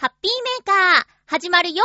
ハッピーメーカー、始まるよ。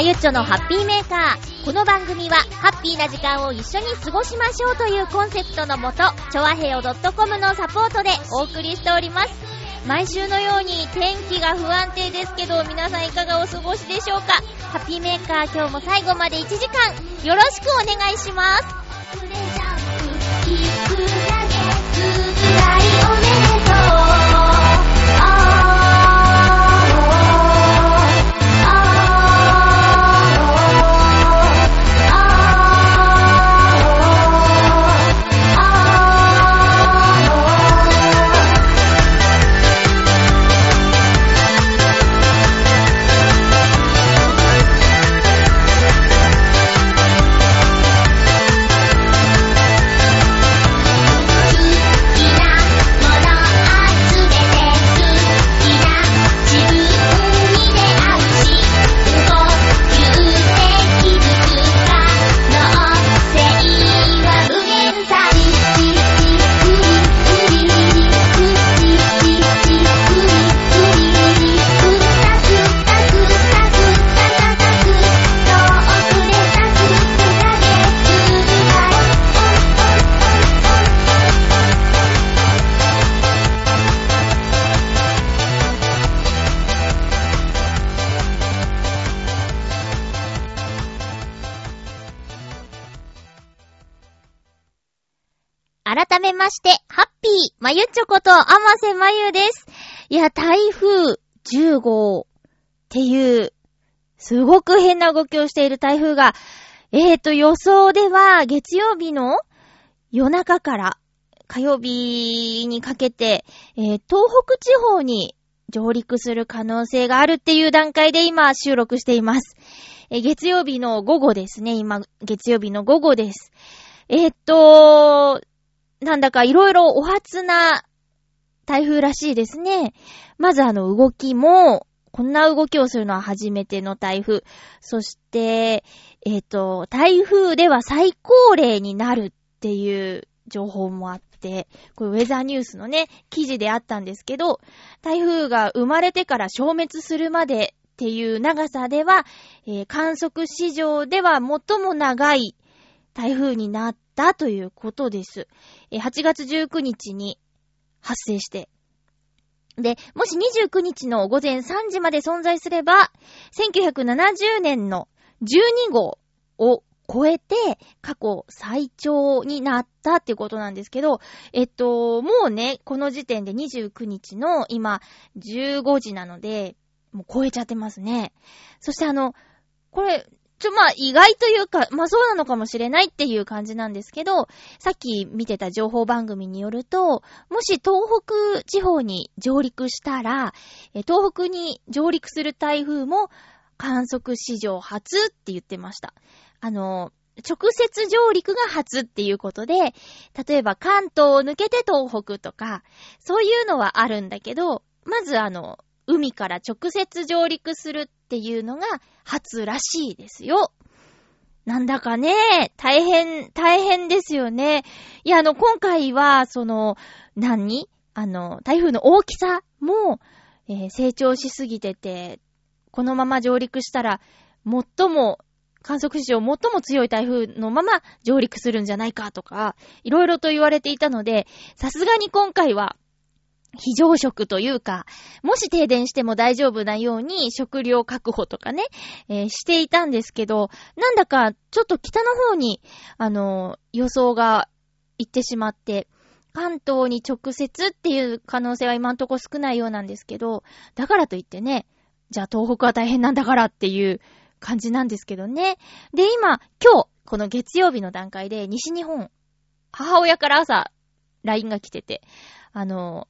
30日、まゆっちょのハッピーメーカー。この番組は、ハッピーな時間を一緒に過ごしましょうというコンセプトのもと、ちょわへよ .com のサポートでお送りしております。毎週のように天気が不安定ですけど、皆さんいかがお過ごしでしょうか？ハッピーメーカー今日も最後まで1時間、よろしくお願いします。まして、ハッピー、まゆちょこと、あませまゆです。いや、台風10号っていう、すごく変な動きをしている台風が、えーと、予想では、月曜日の夜中から火曜日にかけて、えー東北地方に上陸する可能性があるっていう段階で今収録しています。えー月曜日の午後ですね。今、月曜日の午後です。えーっと、なんだかいろいろお初な台風らしいですね。まずあの動きも、こんな動きをするのは初めての台風。そして、えっ、と、台風では最高齢になるっていう情報もあって、これウェザーニュースのね、記事であったんですけど、台風が生まれてから消滅するまでっていう長さでは、えー観測史上では最も長い台風になったということです。8月19日に発生して。で、もし29日の午前3時まで存在すれば、1970年の12号を超えて過去最長になったっていうことなんですけど、えっと、もうね、この時点で29日の今15時なので、もう超えちゃってますね。そしてあの、これ、ちょ、まあ、意外というか、まあそうなのかもしれないっていう感じなんですけど、さっき見てた情報番組によると、もし東北地方に上陸したら、東北に上陸する台風も観測史上初って言ってました。あの、直接上陸が初っていうことで、例えば関東を抜けて東北とか、そういうのはあるんだけど、まずあの、海から直接上陸するっていうのが初らしいですよ。なんだかね、大変、大変ですよね。いや、あの、今回は、その、何？あの、台風の大きさも、えー成長しすぎてて、このまま上陸したら、最も、観測史上最も強い台風のまま上陸するんじゃないかとか、いろいろと言われていたので、さすがに今回は、非常食というか、もし停電しても大丈夫なように食料確保とかね、えーしていたんですけど、なんだかちょっと北の方に、あの、予想が行ってしまって、関東に直接っていう可能性は今んとこ少ないようなんですけど、だからといってね、じゃあ東北は大変なんだからっていう感じなんですけどね。で、今、今日、この月曜日の段階で西日本、母親から朝、LINE が来てて、あの、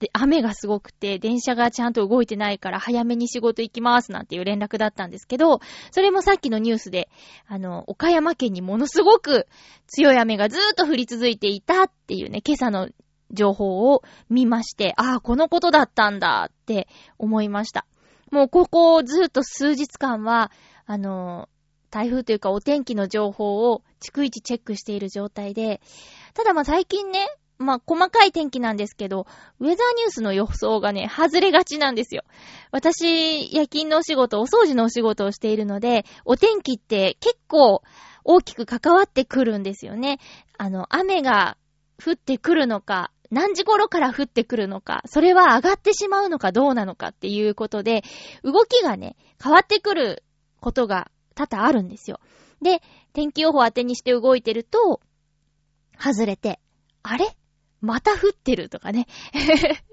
で、雨がすごくて、電車がちゃんと動いてないから早めに仕事行きますなんていう連絡だったんですけど、それもさっきのニュースで、あの、岡山県にものすごく強い雨がずーっと降り続いていたっていうね、今朝の情報を見まして、ああ、このことだったんだって思いました。もうここずーっと数日間は、あの、台風というかお天気の情報を逐一チェックしている状態で、ただまあ最近ね、まあ、細かい天気なんですけど、ウェザーニュースの予想がね、外れがちなんですよ。私、夜勤のお仕事、お掃除のお仕事をしているので、お天気って結構大きく関わってくるんですよね。あの、雨が降ってくるのか、何時頃から降ってくるのか、それは上がってしまうのかどうなのかっていうことで、動きがね、変わってくることが多々あるんですよ。で、天気予報当てにして動いてると、外れて、あれ？また降ってるとかね。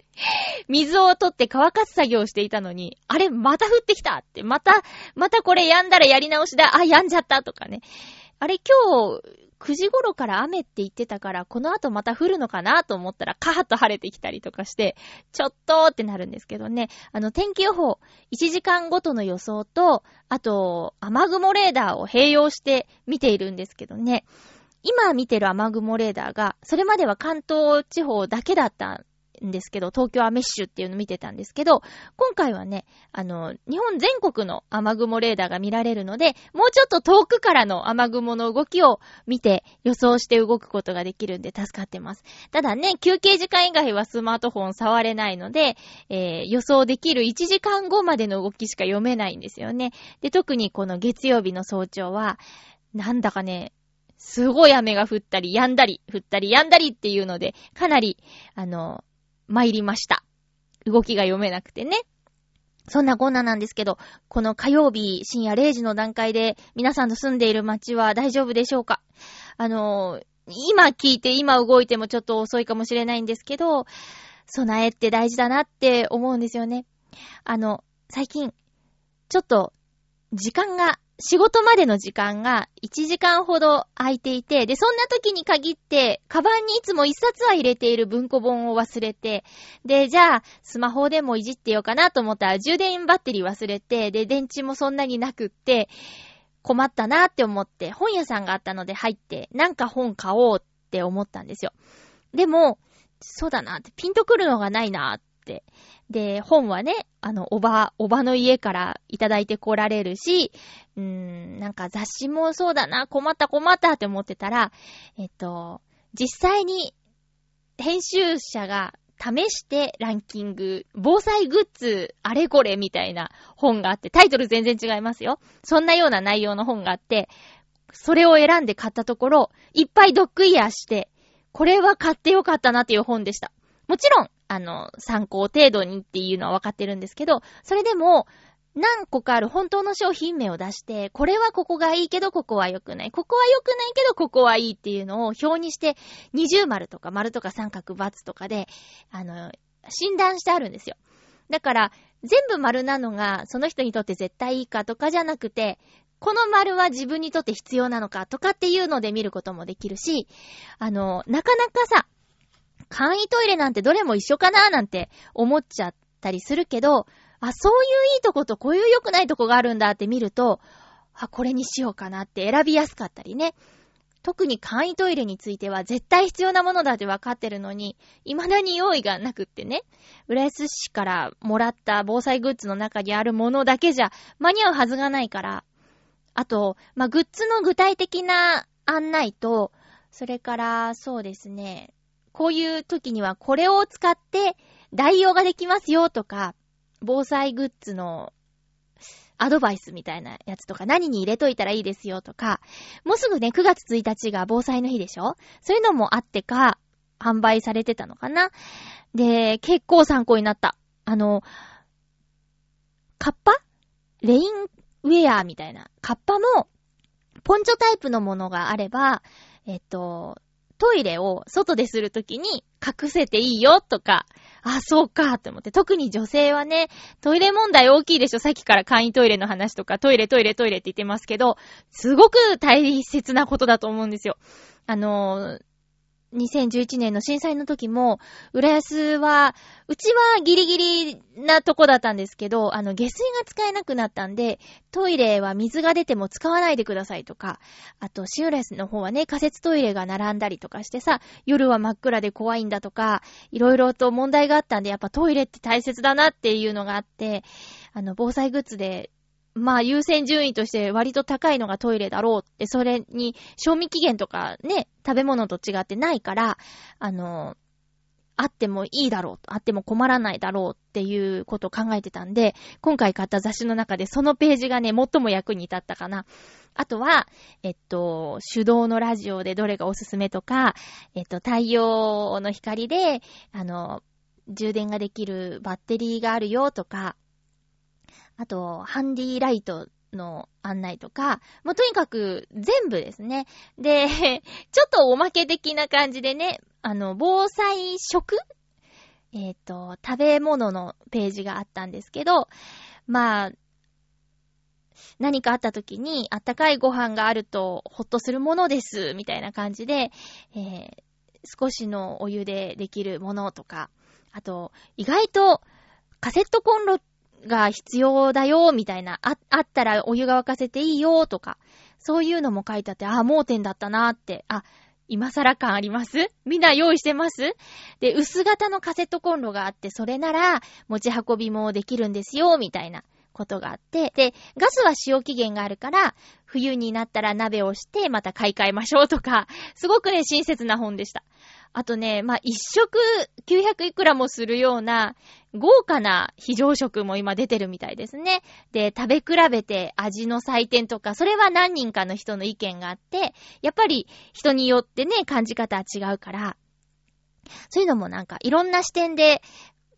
水を取って乾かす作業をしていたのに、あれまた降ってきたって、また、またこれやんだらやり直しだ、あ、やんじゃったとかね。あれ今日、9時頃から雨って言ってたから、この後また降るのかなと思ったら、カーッと晴れてきたりとかして、ちょっとってなるんですけどね。あの、天気予報、1時間ごとの予想と、あと、雨雲レーダーを併用して見ているんですけどね。今見てる雨雲レーダーが、それまでは関東地方だけだったんですけど、東京アメッシュっていうの見てたんですけど、今回はね、あの、日本全国の雨雲レーダーが見られるので、もうちょっと遠くからの雨雲の動きを見て予想して動くことができるんで助かってます。ただね、休憩時間以外はスマートフォン触れないので、えー、予想できる1時間後までの動きしか読めないんですよね。で、特にこの月曜日の早朝は、なんだかね、すごい雨が降ったり、止んだり、降ったり、止んだりっていうので、かなり、あの、参りました。動きが読めなくてね。そんなこんななんですけど、この火曜日深夜0時の段階で皆さんの住んでいる街は大丈夫でしょうか？あの、今聞いて今動いてもちょっと遅いかもしれないんですけど、備えって大事だなって思うんですよね。あの、最近、ちょっと、時間が仕事までの時間が1時間ほど空いていて、で、そんな時に限って、カバンにいつも1冊は入れている文庫本を忘れて、で、じゃあ、スマホでもいじってようかなと思ったら、充電バッテリー忘れて、で、電池もそんなになくって、困ったなって思って、本屋さんがあったので入って、なんか本買おうって思ったんですよ。でも、そうだなって、ピンとくるのがないなって。で、本はね、あの、おば、おばの家からいただいて来られるし、うーん、なんか雑誌もそうだな、困った困ったって思ってたら、えっと、実際に編集者が試してランキング、防災グッズあれこれみたいな本があって、タイトル全然違いますよ。そんなような内容の本があって、それを選んで買ったところ、いっぱいドッグイヤーして、これは買ってよかったなっていう本でした。もちろん、あの、参考程度にっていうのはわかってるんですけど、それでも、何個かある本当の商品名を出して、これはここがいいけどここは良くない。ここは良くないけどここはいいっていうのを表にして、二重丸とか丸とか三角×とかで、あの、診断してあるんですよ。だから、全部丸なのがその人にとって絶対いいかとかじゃなくて、この丸は自分にとって必要なのかとかっていうので見ることもできるし、あの、なかなかさ、簡易トイレなんてどれも一緒かななんて思っちゃったりするけど、あ、そういういいとことこういう良くないとこがあるんだって見ると、あ、これにしようかなって選びやすかったりね。特に簡易トイレについては絶対必要なものだって分かってるのに、未だに用意がなくってね、浦安市からもらった防災グッズの中にあるものだけじゃ間に合うはずがないから、あと、まあ、グッズの具体的な案内と、それから、そうですね、こういう時にはこれを使って代用ができますよとか、防災グッズのアドバイスみたいなやつとか何に入れといたらいいですよとか、もうすぐね、9月1日が防災の日でしょ？そういうのもあってか、販売されてたのかな？で、結構参考になった。あの、カッパ？レインウェアみたいな。カッパも、ポンチョタイプのものがあれば、えっと、トイレを外でするときに隠せていいよとか、あ、そうかって思って。特に女性はね、トイレ問題大きいでしょさっきから簡易トイレの話とか、トイレトイレトイレって言ってますけど、すごく大切なことだと思うんですよ。あのー、2011年の震災の時も、浦安は、うちはギリギリなとこだったんですけど、あの、下水が使えなくなったんで、トイレは水が出ても使わないでくださいとか、あと、シ浦安の方はね、仮設トイレが並んだりとかしてさ、夜は真っ暗で怖いんだとか、いろいろと問題があったんで、やっぱトイレって大切だなっていうのがあって、あの、防災グッズでまあ優先順位として割と高いのがトイレだろうって、それに賞味期限とかね、食べ物と違ってないから、あの、あってもいいだろう、あっても困らないだろうっていうことを考えてたんで、今回買った雑誌の中でそのページがね、最も役に立ったかな。あとは、えっと、手動のラジオでどれがおすすめとか、えっと、太陽の光で、あの、充電ができるバッテリーがあるよとか、あと、ハンディライトの案内とか、もうとにかく全部ですね。で、ちょっとおまけ的な感じでね、あの、防災食？えっ、ー、と、食べ物のページがあったんですけど、まあ、何かあった時に、あったかいご飯があるとほっとするものです、みたいな感じで、えー、少しのお湯でできるものとか、あと、意外とカセットコンロっが必要だよ、みたいな、あ、あったらお湯が沸かせていいよ、とか、そういうのも書いてあって、あ、盲点だったなって、あ、今更感あります？みんな用意してます？で、薄型のカセットコンロがあって、それなら持ち運びもできるんですよ、みたいな。ことがあって、で、ガスは使用期限があるから、冬になったら鍋をしてまた買い替えましょうとか、すごくね、親切な本でした。あとね、まあ、一食900いくらもするような豪華な非常食も今出てるみたいですね。で、食べ比べて味の採点とか、それは何人かの人の意見があって、やっぱり人によってね、感じ方は違うから、そういうのもなんかいろんな視点で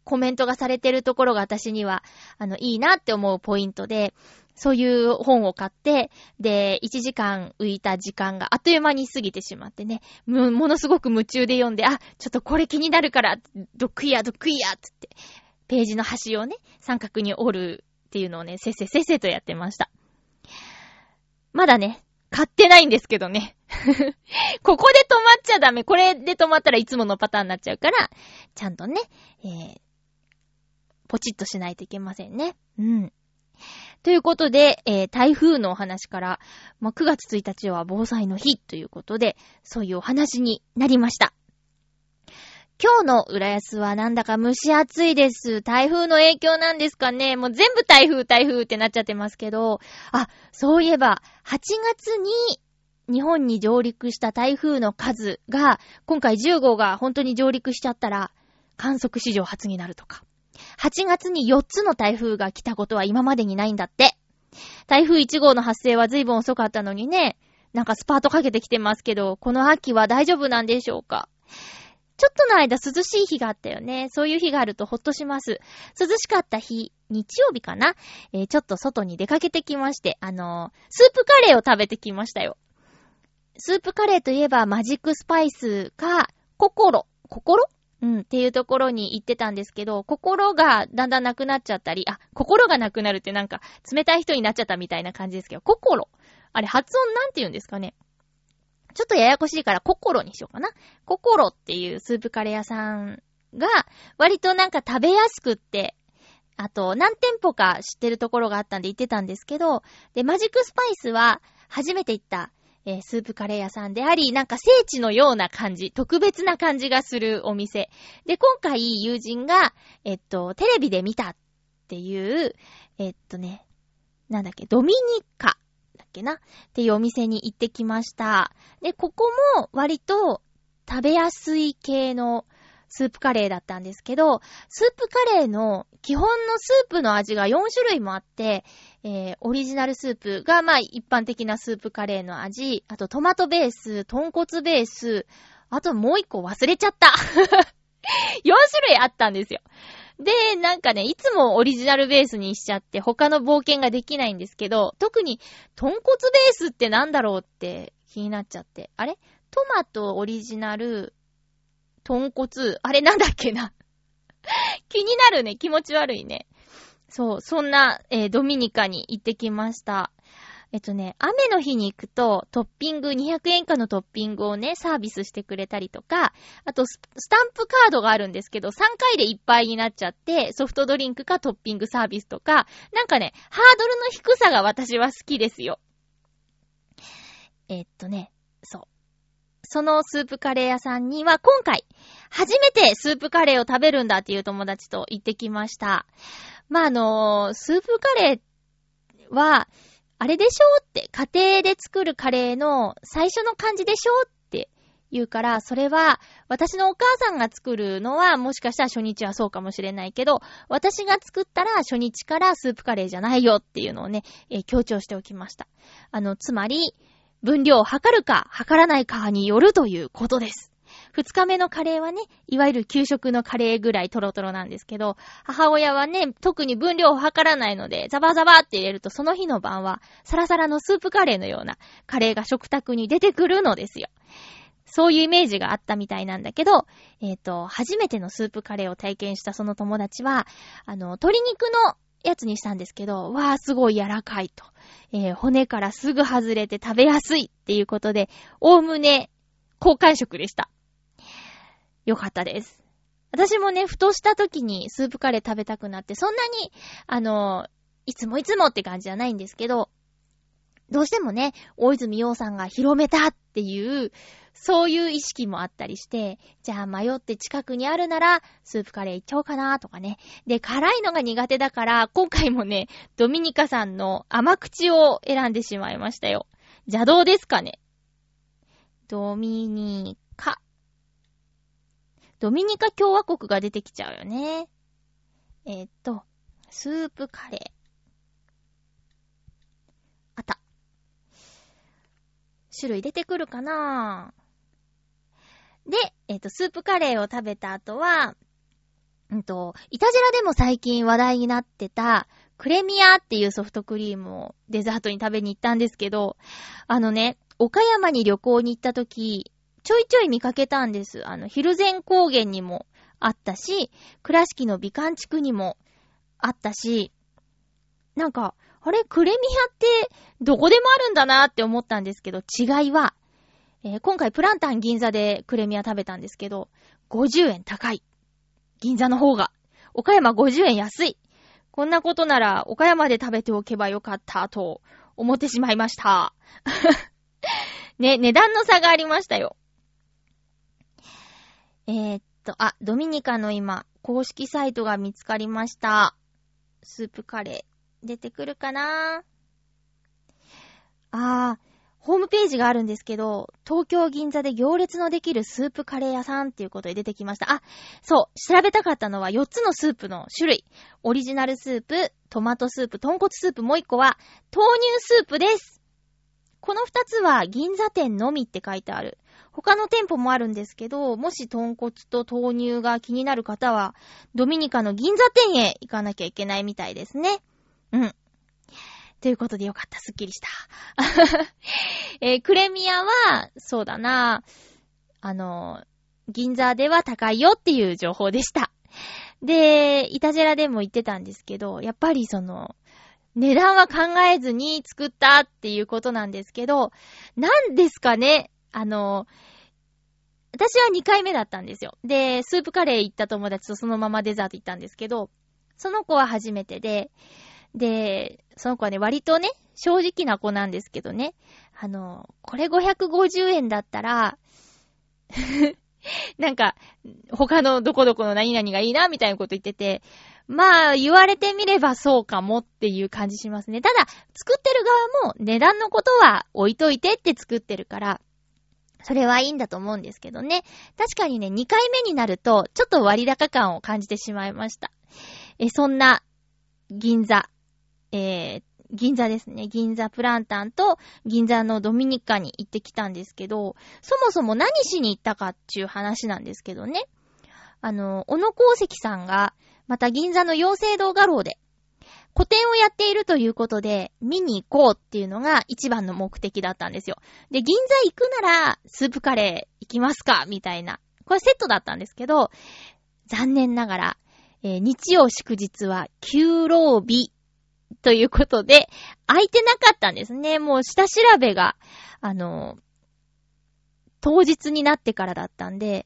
コメントがされてるところが私には、あの、いいなって思うポイントで、そういう本を買って、で、1時間浮いた時間があっという間に過ぎてしまってね、ものすごく夢中で読んで、あ、ちょっとこれ気になるから、ドックイヤードックイヤーつって、ページの端をね、三角に折るっていうのをね、せっせせっせとやってました。まだね、買ってないんですけどね。ここで止まっちゃダメ。これで止まったらいつものパターンになっちゃうから、ちゃんとね、えー、ポチッとしないといけませんね。うん。ということで、えー、台風のお話から、まあ、9月1日は防災の日ということで、そういうお話になりました。今日の浦安はなんだか蒸し暑いです。台風の影響なんですかねもう全部台風台風ってなっちゃってますけど、あ、そういえば、8月に日本に上陸した台風の数が、今回10号が本当に上陸しちゃったら、観測史上初になるとか。8月に4つの台風が来たことは今までにないんだって。台風1号の発生は随分遅かったのにね、なんかスパートかけてきてますけど、この秋は大丈夫なんでしょうかちょっとの間涼しい日があったよね。そういう日があるとほっとします。涼しかった日、日曜日かなえー、ちょっと外に出かけてきまして、あのー、スープカレーを食べてきましたよ。スープカレーといえばマジックスパイスか、心。心？うん、っていうところに行ってたんですけど、心がだんだんなくなっちゃったり、あ、心がなくなるってなんか冷たい人になっちゃったみたいな感じですけど、心。あれ発音なんて言うんですかねちょっとややこしいから心にしようかな。心っていうスープカレー屋さんが割となんか食べやすくって、あと何店舗か知ってるところがあったんで行ってたんですけど、で、マジックスパイスは初めて行ったえー、スープカレー屋さんであり、なんか聖地のような感じ、特別な感じがするお店。で、今回友人が、えっと、テレビで見たっていう、えっとね、なんだっけ、ドミニカだっけな？っていうお店に行ってきました。で、ここも割と食べやすい系のスープカレーだったんですけど、スープカレーの基本のスープの味が4種類もあって、えー、オリジナルスープが、まあ、一般的なスープカレーの味、あとトマトベース、豚骨ベース、あともう一個忘れちゃった !4 種類あったんですよ。で、なんかね、いつもオリジナルベースにしちゃって他の冒険ができないんですけど、特に豚骨ベースってなんだろうって気になっちゃって。あれ？トマトオリジナル、豚骨、あれなんだっけな。気になるね。気持ち悪いね。そう、そんな、えー、ドミニカに行ってきました。えっとね、雨の日に行くと、トッピング、200円以下のトッピングをね、サービスしてくれたりとか、あとス、スタンプカードがあるんですけど、3回でいっぱいになっちゃって、ソフトドリンクかトッピングサービスとか、なんかね、ハードルの低さが私は好きですよ。えっとね、そう。そのスープカレー屋さんには今回、初めてスープカレーを食べるんだっていう友達と行ってきました。まあ、あのー、スープカレーは、あれでしょって、家庭で作るカレーの最初の感じでしょって言うから、それは、私のお母さんが作るのは、もしかしたら初日はそうかもしれないけど、私が作ったら初日からスープカレーじゃないよっていうのをね、えー、強調しておきました。あの、つまり、分量を測るか、測らないかによるということです。二日目のカレーはね、いわゆる給食のカレーぐらいトロトロなんですけど、母親はね、特に分量を測らないので、ザバザバって入れるとその日の晩は、サラサラのスープカレーのようなカレーが食卓に出てくるのですよ。そういうイメージがあったみたいなんだけど、えっ、ー、と、初めてのスープカレーを体験したその友達は、あの、鶏肉のやつにしたんですけど、わーすごい柔らかいと。えー、骨からすぐ外れて食べやすいっていうことで、おおむね、好感触でした。よかったです。私もね、ふとした時にスープカレー食べたくなって、そんなに、あの、いつもいつもって感じじゃないんですけど、どうしてもね、大泉洋さんが広めたっていう、そういう意識もあったりして、じゃあ迷って近くにあるなら、スープカレー行っちゃおうかなとかね。で、辛いのが苦手だから、今回もね、ドミニカさんの甘口を選んでしまいましたよ。邪道ですかねドミニカ。ドミニカ共和国が出てきちゃうよね。えー、っと、スープカレー。あった。種類出てくるかな？で、えっ、と、スープカレーを食べた後は、うんと、イタジラでも最近話題になってた、クレミアっていうソフトクリームをデザートに食べに行ったんですけど、あのね、岡山に旅行に行った時、ちょいちょい見かけたんです。あの、ヒルゼン高原にもあったし、倉敷の美観地区にもあったし、なんか、あれ、クレミアってどこでもあるんだなって思ったんですけど、違いは、えー、今回プランタン銀座でクレミア食べたんですけど、50円高い。銀座の方が。岡山50円安い。こんなことなら岡山で食べておけばよかったと思ってしまいました。ね、値段の差がありましたよ。えー、っと、あ、ドミニカの今、公式サイトが見つかりました。スープカレー。出てくるかな？あー、ホームページがあるんですけど、東京銀座で行列のできるスープカレー屋さんっていうことで出てきました。あ、そう、調べたかったのは4つのスープの種類。オリジナルスープ、トマトスープ、豚骨スープ、もう1個は豆乳スープです。この2つは銀座店のみって書いてある。他の店舗もあるんですけど、もし豚骨と豆乳が気になる方は、ドミニカの銀座店へ行かなきゃいけないみたいですね。うん。ということでよかった。すっきりした。えー、クレミアは、そうだな、あの、銀座では高いよっていう情報でした。で、イタジェラでも言ってたんですけど、やっぱりその、値段は考えずに作ったっていうことなんですけど、なんですかね？あの、私は2回目だったんですよ。で、スープカレー行った友達とそのままデザート行ったんですけど、その子は初めてで、で、その子はね、割とね、正直な子なんですけどね、あの、これ550円だったら なんか、他のどこどこの何々がいいな、みたいなこと言ってて、まあ、言われてみればそうかもっていう感じしますね。ただ、作ってる側も値段のことは置いといてって作ってるから、それはいいんだと思うんですけどね。確かにね、2回目になると、ちょっと割高感を感じてしまいました。え、そんな、銀座、えー、銀座ですね。銀座プランタンと銀座のドミニカに行ってきたんですけど、そもそも何しに行ったかっていう話なんですけどね。あの、小野功石さんが、また銀座の妖精堂画廊で、個展をやっているということで、見に行こうっていうのが一番の目的だったんですよ。で、銀座行くなら、スープカレー行きますかみたいな。これセットだったんですけど、残念ながら、えー日曜祝日は休労日ということで、空いてなかったんですね。もう下調べが、あの、当日になってからだったんで、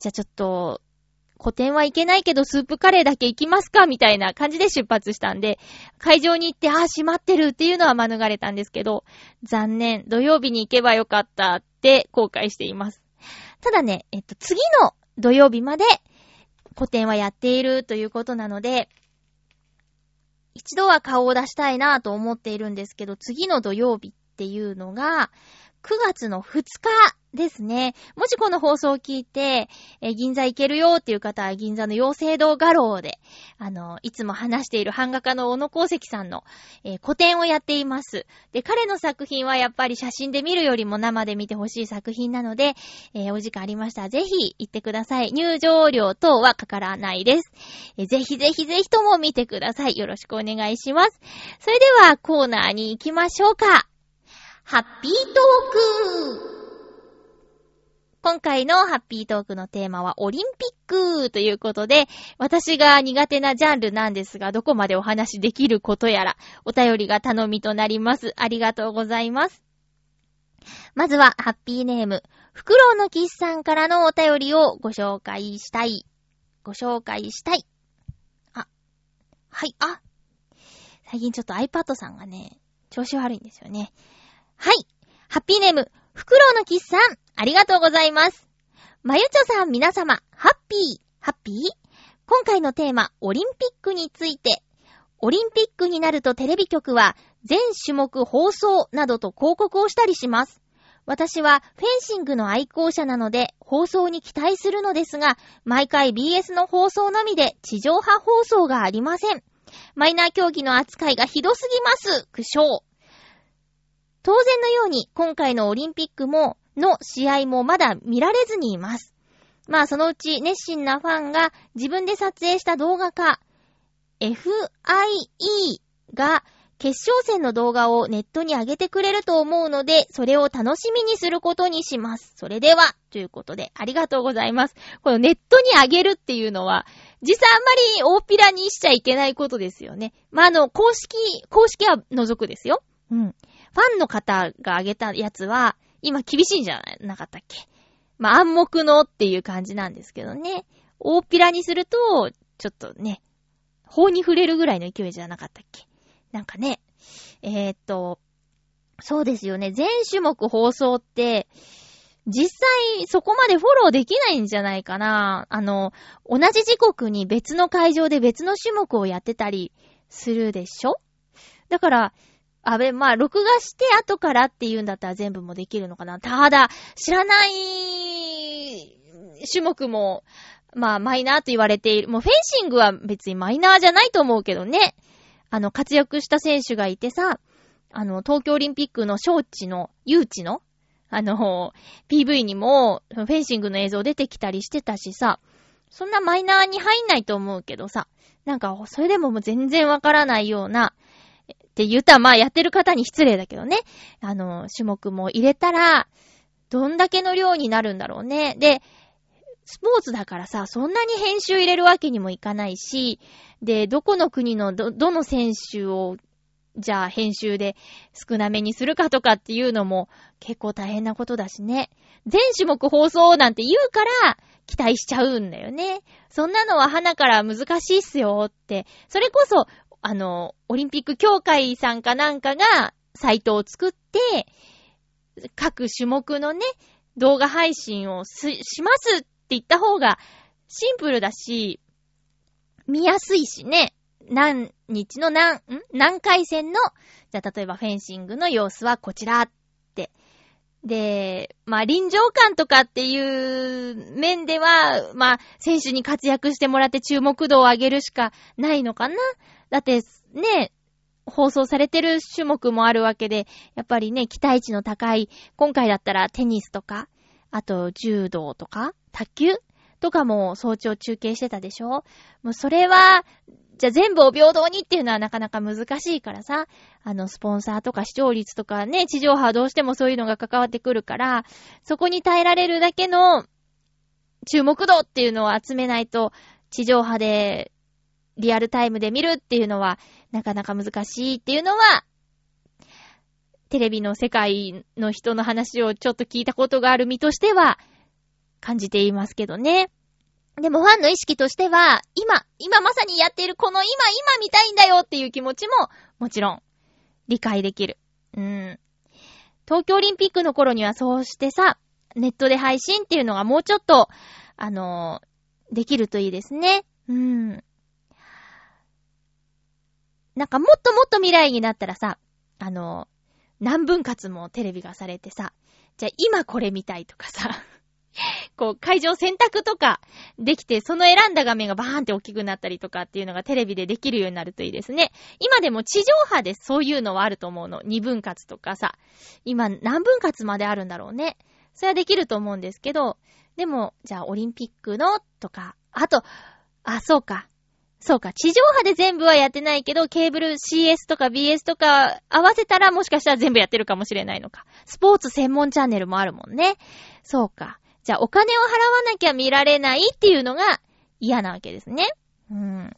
じゃあちょっと、古典はいけないけどスープカレーだけ行きますかみたいな感じで出発したんで、会場に行って、ああ、閉まってるっていうのは免れたんですけど、残念、土曜日に行けばよかったって後悔しています。ただね、えっと、次の土曜日まで古典はやっているということなので、一度は顔を出したいなぁと思っているんですけど、次の土曜日っっていうのが、9月の2日ですね。もしこの放送を聞いて、え銀座行けるよっていう方は銀座の妖精堂画廊で、あの、いつも話している版画家の小野功石さんの、えー個展をやっています。で、彼の作品はやっぱり写真で見るよりも生で見てほしい作品なので、えーお時間ありましたらぜひ行ってください。入場料等はかからないです。えーぜひぜひぜひとも見てください。よろしくお願いします。それではコーナーに行きましょうか。ハッピートーク今回のハッピートークのテーマはオリンピックということで、私が苦手なジャンルなんですが、どこまでお話できることやら、お便りが頼みとなります。ありがとうございます。まずは、ハッピーネーム、フクロウのキスさんからのお便りをご紹介したい。ご紹介したい。あ、はい、あ。最近ちょっと iPad さんがね、調子悪いんですよね。はい。ハッピーネーム、フクロウのキスさん、ありがとうございます。まゆちょさん皆様、ハッピー、ハッピー？今回のテーマ、オリンピックについて。オリンピックになるとテレビ局は、全種目放送などと広告をしたりします。私はフェンシングの愛好者なので放送に期待するのですが、毎回 BS の放送のみで地上波放送がありません。マイナー競技の扱いがひどすぎます。苦笑。当然のように今回のオリンピックも、の試合もまだ見られずにいます。まあそのうち熱心なファンが自分で撮影した動画か、FIE が決勝戦の動画をネットに上げてくれると思うので、それを楽しみにすることにします。それでは、ということで、ありがとうございます。このネットに上げるっていうのは、実際あんまり大っぴらにしちゃいけないことですよね。まあ、あの、公式、公式は除くですよ。うん。ファンの方が上げたやつは、今厳しいんじゃなかったっけ？まあ、暗黙のっていう感じなんですけどね。大っぴらにすると、ちょっとね、法に触れるぐらいの勢いじゃなかったっけ？なんかね、えー、っと、そうですよね。全種目放送って、実際そこまでフォローできないんじゃないかな。あの、同じ時刻に別の会場で別の種目をやってたりするでしょ？だから、あべ、まあ、録画して後からって言うんだったら全部もできるのかな。ただ、知らない種目も、まあ、マイナーと言われている。もうフェンシングは別にマイナーじゃないと思うけどね。あの、活躍した選手がいてさ、あの、東京オリンピックの招致の、誘致の、あの、PV にも、フェンシングの映像出てきたりしてたしさ、そんなマイナーに入んないと思うけどさ、なんか、それでももう全然わからないような、って言ったら、まあやってる方に失礼だけどね。あの、種目も入れたら、どんだけの量になるんだろうね。で、スポーツだからさ、そんなに編集入れるわけにもいかないし、で、どこの国のど、どの選手を、じゃあ編集で少なめにするかとかっていうのも結構大変なことだしね。全種目放送なんて言うから期待しちゃうんだよね。そんなのは花から難しいっすよって。それこそ、あの、オリンピック協会さんかなんかがサイトを作って、各種目のね、動画配信をすしますって言った方がシンプルだし、見やすいしね。何日の何、ん？何回戦の、じゃあ例えばフェンシングの様子はこちらって。で、まあ臨場感とかっていう面では、まあ選手に活躍してもらって注目度を上げるしかないのかな。だって、ね、放送されてる種目もあるわけで、やっぱりね、期待値の高い、今回だったらテニスとか、あと柔道とか、卓球とかも早朝中継してたでしょ？もうそれは、じゃあ全部を平等にっていうのはなかなか難しいからさ、あの、スポンサーとか視聴率とかね、地上波どうしてもそういうのが関わってくるから、そこに耐えられるだけの注目度っていうのを集めないと、地上波でリアルタイムで見るっていうのは、なかなか難しいっていうのは、テレビの世界の人の話をちょっと聞いたことがある身としては、感じていますけどね。でもファンの意識としては、今、今まさにやっているこの今、今見たいんだよっていう気持ちも、もちろん、理解できる。うん。東京オリンピックの頃にはそうしてさ、ネットで配信っていうのがもうちょっと、あのー、できるといいですね。うん。なんかもっともっと未来になったらさ、あの、何分割もテレビがされてさ、じゃあ今これ見たいとかさ、こう、会場選択とかできて、その選んだ画面がバーンって大きくなったりとかっていうのがテレビでできるようになるといいですね。今でも地上波でそういうのはあると思うの。二分割とかさ。今何分割まであるんだろうね。それはできると思うんですけど、でも、じゃあオリンピックのとか、あと、あ、そうか。そうか、地上波で全部はやってないけど、ケーブル CS とか BS とか合わせたらもしかしたら全部やってるかもしれないのか。スポーツ専門チャンネルもあるもんね。そうか。じゃあお金を払わなきゃ見られないっていうのが嫌なわけですね。うん。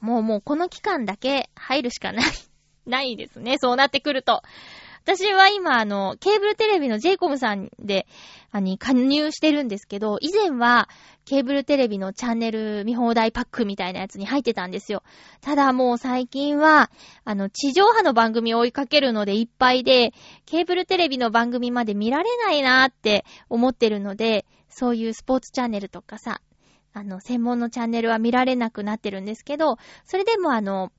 もうもうこの期間だけ入るしかない。ないですね。そうなってくると。私は今、あの、ケーブルテレビの j イコムさんで、あに、加入してるんですけど、以前は、ケーブルテレビのチャンネル見放題パックみたいなやつに入ってたんですよ。ただもう最近は、あの、地上波の番組を追いかけるのでいっぱいで、ケーブルテレビの番組まで見られないなーって思ってるので、そういうスポーツチャンネルとかさ、あの、専門のチャンネルは見られなくなってるんですけど、それでもあの、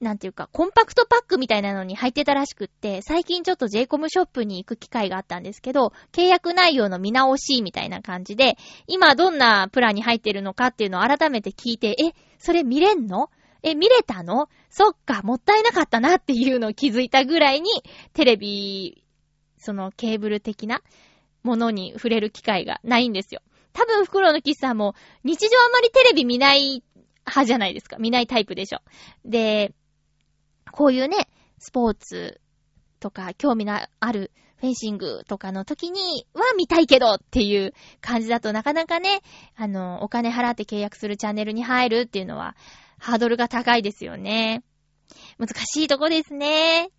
なんていうか、コンパクトパックみたいなのに入ってたらしくって、最近ちょっと j コムショップに行く機会があったんですけど、契約内容の見直しみたいな感じで、今どんなプランに入ってるのかっていうのを改めて聞いて、え、それ見れんの？え、見れたの？そっか、もったいなかったなっていうのを気づいたぐらいに、テレビ、そのケーブル的なものに触れる機会がないんですよ。多分、袋のキスさんも、日常あまりテレビ見ない派じゃないですか。見ないタイプでしょ。で、こういうね、スポーツとか興味のあるフェンシングとかの時には見たいけどっていう感じだとなかなかね、あの、お金払って契約するチャンネルに入るっていうのはハードルが高いですよね。難しいとこですね。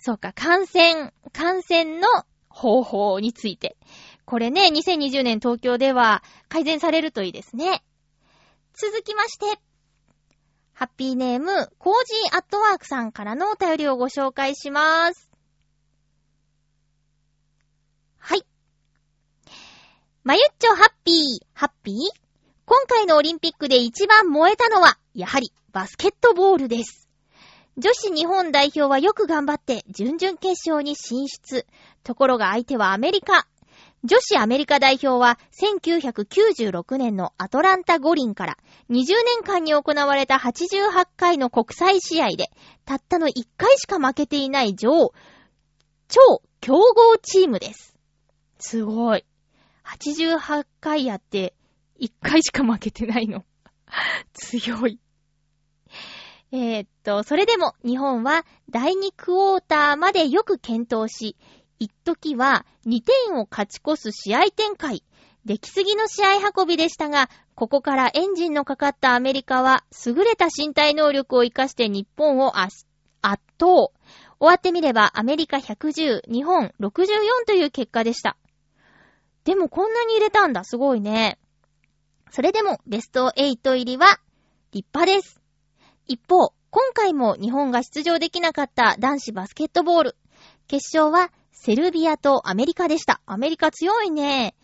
そうか、観戦、観戦の方法について。これね、2020年東京では改善されるといいですね。続きまして、ハッピーネーム、コージーアットワークさんからのお便りをご紹介します。はい。まゆっちょハッピー、ハッピー？今回のオリンピックで一番燃えたのは、やはりバスケットボールです。女子日本代表はよく頑張って準々決勝に進出。ところが相手はアメリカ。女子アメリカ代表は1996年のアトランタ五輪から20年間に行われた88回の国際試合でたったの1回しか負けていない女王、超強豪チームです。すごい。88回やって1回しか負けてないの。強い。えー、っと、それでも日本は第2クォーターまでよく検討し、一時は2点を勝ち越す試合展開。出来すぎの試合運びでしたが、ここからエンジンのかかったアメリカは、優れた身体能力を活かして日本を圧倒。終わってみれば、アメリカ110、日本64という結果でした。でもこんなに入れたんだ。すごいね。それでも、ベスト8入りは、立派です。一方、今回も日本が出場できなかった男子バスケットボール。決勝はセルビアとアメリカでした。アメリカ強いね。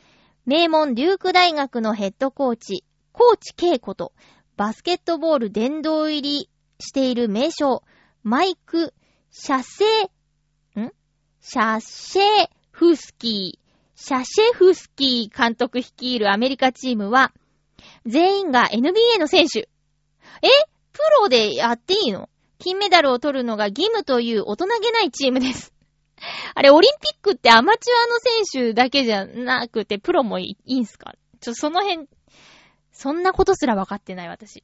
名門デューク大学のヘッドコーチ、コーチケイこと、バスケットボール殿堂入りしている名称、マイク・シャセ、ん？シャシェフスキー、シャシェフスキー監督率いるアメリカチームは、全員が NBA の選手。え？プロでやっていいの？金メダルを取るのが義務という大人げないチームです。あれ、オリンピックってアマチュアの選手だけじゃなくて、プロもいいんすか？ちょ、その辺、そんなことすら分かってない私。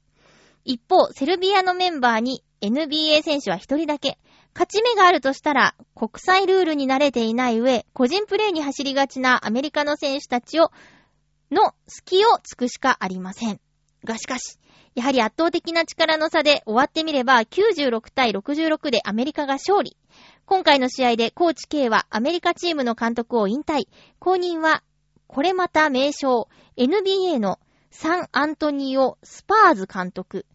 一方、セルビアのメンバーに NBA 選手は一人だけ。勝ち目があるとしたら、国際ルールに慣れていない上、個人プレーに走りがちなアメリカの選手たちを、の隙をつくしかありません。がしかし、やはり圧倒的な力の差で終わってみれば96対66でアメリカが勝利。今回の試合でコーチ K はアメリカチームの監督を引退。後任は、これまた名称、NBA のサンアントニオ・スパーズ監督、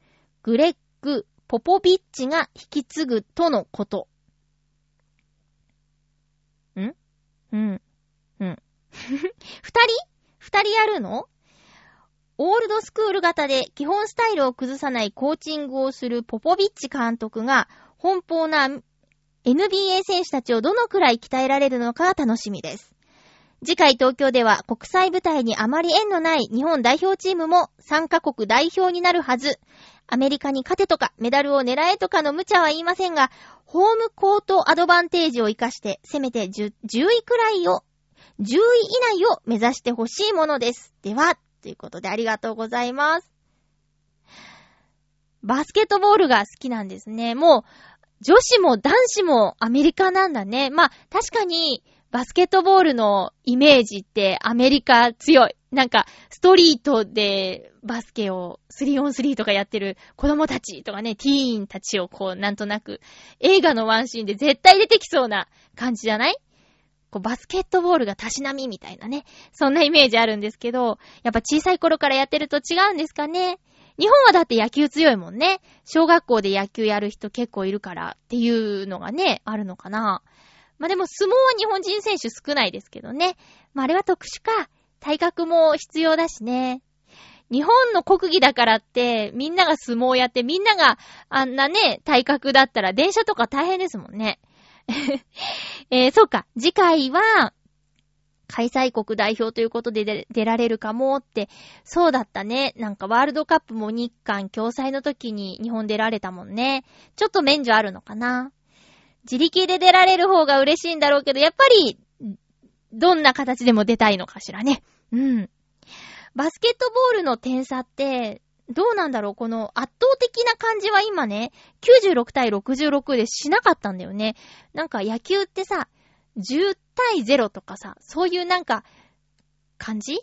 グレッグ・ポポビッチが引き継ぐとのこと。ん？うん。うん。二人？二人やるの？オールドスクール型で基本スタイルを崩さないコーチングをするポポビッチ監督が奔放な NBA 選手たちをどのくらい鍛えられるのか楽しみです。次回東京では国際舞台にあまり縁のない日本代表チームも参加国代表になるはず。アメリカに勝てとかメダルを狙えとかの無茶は言いませんが、ホームコートアドバンテージを活かして、せめて 10, 10位くらいを、10位以内を目指してほしいものです。では、ということでありがとうございます。バスケットボールが好きなんですね。もう、女子も男子もアメリカなんだね。まあ、確かに、バスケットボールのイメージってアメリカ強い。なんか、ストリートでバスケを 3on3 とかやってる子供たちとかね、ティーンたちをこう、なんとなく、映画のワンシーンで絶対出てきそうな感じじゃない？こう、バスケットボールがたしなみみたいなね。そんなイメージあるんですけど、やっぱ小さい頃からやってると違うんですかね？日本はだって野球強いもんね。小学校で野球やる人結構いるからっていうのがね、あるのかな。まあ、でも相撲は日本人選手少ないですけどね。まあ、あれは特殊か。体格も必要だしね。日本の国技だからって、みんなが相撲やって、みんながあんなね、体格だったら電車とか大変ですもんね。えー、そうか。次回は、開催国代表ということで出られるかもって、そうだったね。なんかワールドカップも日韓共催の時に日本出られたもんね。ちょっと免除あるのかな。自力で出られる方が嬉しいんだろうけど、やっぱり、どんな形でも出たいのかしらね。うん。バスケットボールの点差って、どうなんだろうこの圧倒的な感じは今ね、96対66でしなかったんだよね。なんか野球ってさ、10対0とかさ、そういうなんか、感じ？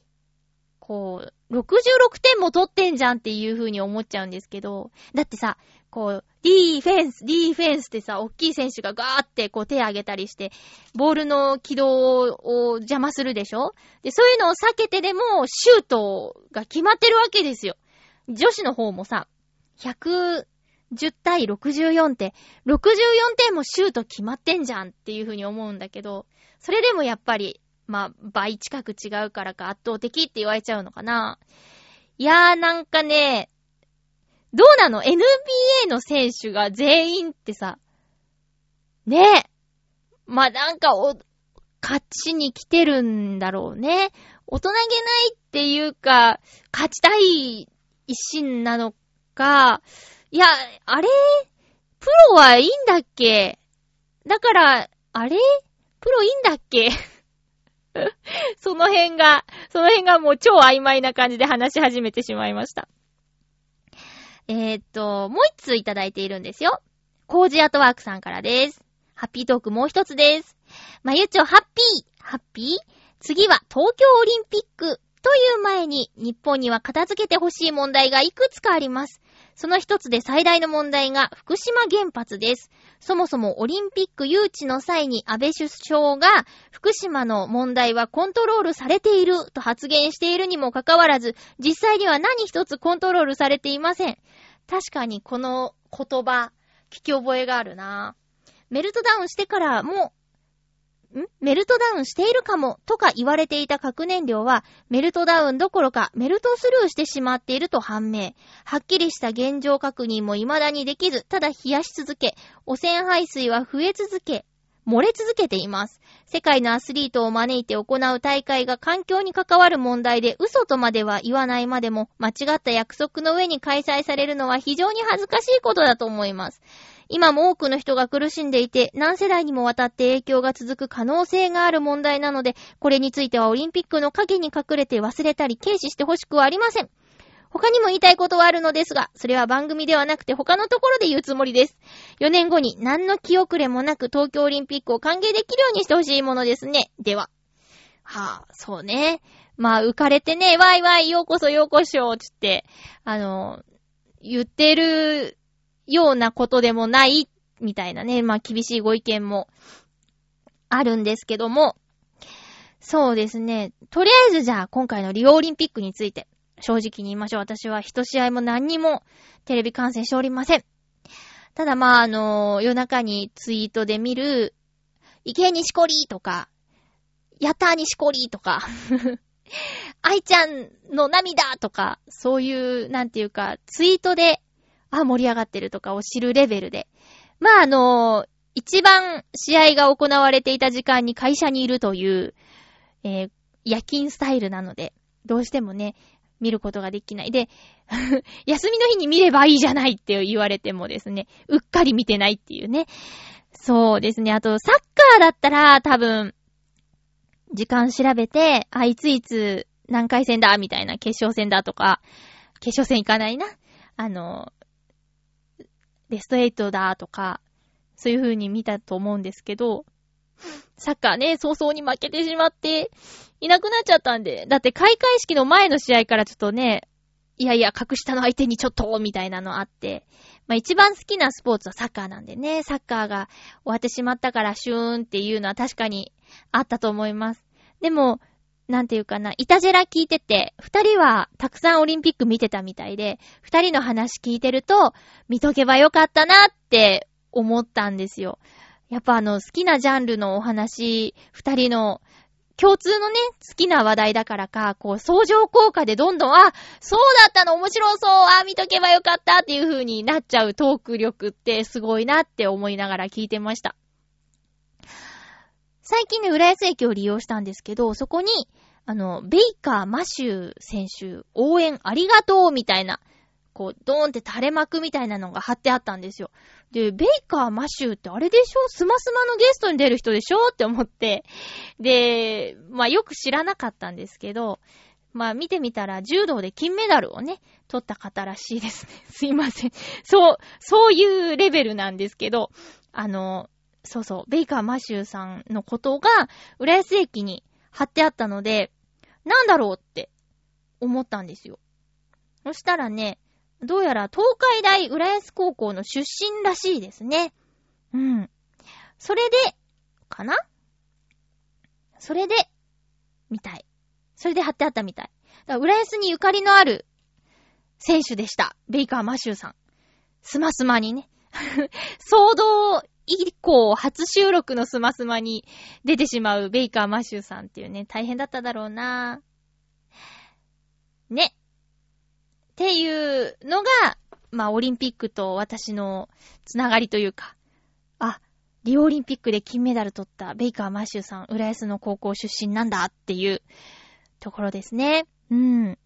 こう、66点も取ってんじゃんっていう風に思っちゃうんですけど、だってさ、こう、ディーフェンス、ディーフェンスってさ、大きい選手がガーってこう手上げたりして、ボールの軌道を邪魔するでしょ？で、そういうのを避けてでも、シュートが決まってるわけですよ。女子の方もさ、100 10対64って、64点もシュート決まってんじゃんっていう風に思うんだけど、それでもやっぱり、まあ、倍近く違うからか圧倒的って言われちゃうのかな。いやーなんかね、どうなの ?NBA の選手が全員ってさ、ね。まあ、なんかお、勝ちに来てるんだろうね。大人げないっていうか、勝ちたい一心なのか、いや、あれ？プロはいいんだっけ？だから、あれ？プロいいんだっけ？その辺が、その辺がもう超曖昧な感じで話し始めてしまいました。えー、っと、もう一通いただいているんですよ。コージアートワークさんからです。ハッピートークもう一つです。まゆちょ、ハッピーハッピー次は東京オリンピックという前に日本には片付けてほしい問題がいくつかあります。その一つで最大の問題が福島原発です。そもそもオリンピック誘致の際に安倍首相が福島の問題はコントロールされていると発言しているにもかかわらず、実際には何一つコントロールされていません。確かにこの言葉、聞き覚えがあるな。メルトダウンしてからも、ん？メルトダウンしているかもとか言われていた核燃料は、メルトダウンどころかメルトスルーしてしまっていると判明。はっきりした現状確認も未だにできず、ただ冷やし続け、汚染排水は増え続け、漏れ続けています。世界のアスリートを招いて行う大会が環境に関わる問題で嘘とまでは言わないまでも間違った約束の上に開催されるのは非常に恥ずかしいことだと思います。今も多くの人が苦しんでいて何世代にもわたって影響が続く可能性がある問題なのでこれについてはオリンピックの影に隠れて忘れたり軽視してほしくはありません。他にも言いたいことはあるのですが、それは番組ではなくて他のところで言うつもりです。4年後に何の気遅れもなく東京オリンピックを歓迎できるようにしてほしいものですね。では。はあ、そうね。まあ、浮かれてね、わいわい、ようこそようこしょ、つって、あの、言ってるようなことでもない、みたいなね、まあ、厳しいご意見もあるんですけども、そうですね。とりあえずじゃあ、今回のリオオリンピックについて、正直に言いましょう。私は一試合も何にもテレビ観戦しておりません。ただまあ、あの、夜中にツイートで見る、池にしこりとか、やったーにしこりとか 愛ちゃんの涙とか、そういう、なんていうか、ツイートで、あ、盛り上がってるとかを知るレベルで。まあ、あの、一番試合が行われていた時間に会社にいるという、えー、夜勤スタイルなので、どうしてもね、見ることができない。で、休みの日に見ればいいじゃないって言われてもですね、うっかり見てないっていうね。そうですね。あと、サッカーだったら多分、時間調べて、あ、いついつ何回戦だみたいな決勝戦だとか、決勝戦行かないな。あの、ベスト8だとか、そういう風に見たと思うんですけど、サッカーね、早々に負けてしまって、いなくなっちゃったんで、だって開会式の前の試合からちょっとね、いやいや、格下の相手にちょっと、みたいなのあって、まあ一番好きなスポーツはサッカーなんでね、サッカーが終わってしまったからシューンっていうのは確かにあったと思います。でも、なんていうかな、イタジェラ聞いてて、二人はたくさんオリンピック見てたみたいで、二人の話聞いてると、見とけばよかったなって思ったんですよ。やっぱあの、好きなジャンルのお話、二人の共通のね、好きな話題だからか、こう、相乗効果でどんどん、あ、そうだったの面白そう、あ、見とけばよかったっていう風になっちゃうトーク力ってすごいなって思いながら聞いてました。最近ね、浦安駅を利用したんですけど、そこに、あの、ベイカー・マシュー選手、応援ありがとうみたいな、こう、ドーンって垂れ幕みたいなのが貼ってあったんですよ。で、ベイカー・マシューってあれでしょ？スマスマのゲストに出る人でしょ？って思って。で、まあよく知らなかったんですけど、まあ見てみたら柔道で金メダルをね、取った方らしいですね。すいません。そう、そういうレベルなんですけど、あの、そうそう、ベイカー・マシューさんのことが、浦安駅に貼ってあったので、なんだろうって思ったんですよ。そしたらね、どうやら東海大浦安高校の出身らしいですね。うん。それで、かな？それで、みたい。それで貼ってあったみたい。だから浦安にゆかりのある選手でした。ベイカー・マシューさん。スマスマにね。騒動以降、初収録のスマスマに出てしまうベイカー・マシューさんっていうね、大変だっただろうなね。っていうのが、まあ、オリンピックと私のつながりというか、あ、リオオリンピックで金メダル取ったベイカー・マシューさん、浦安の高校出身なんだっていうところですね。うん。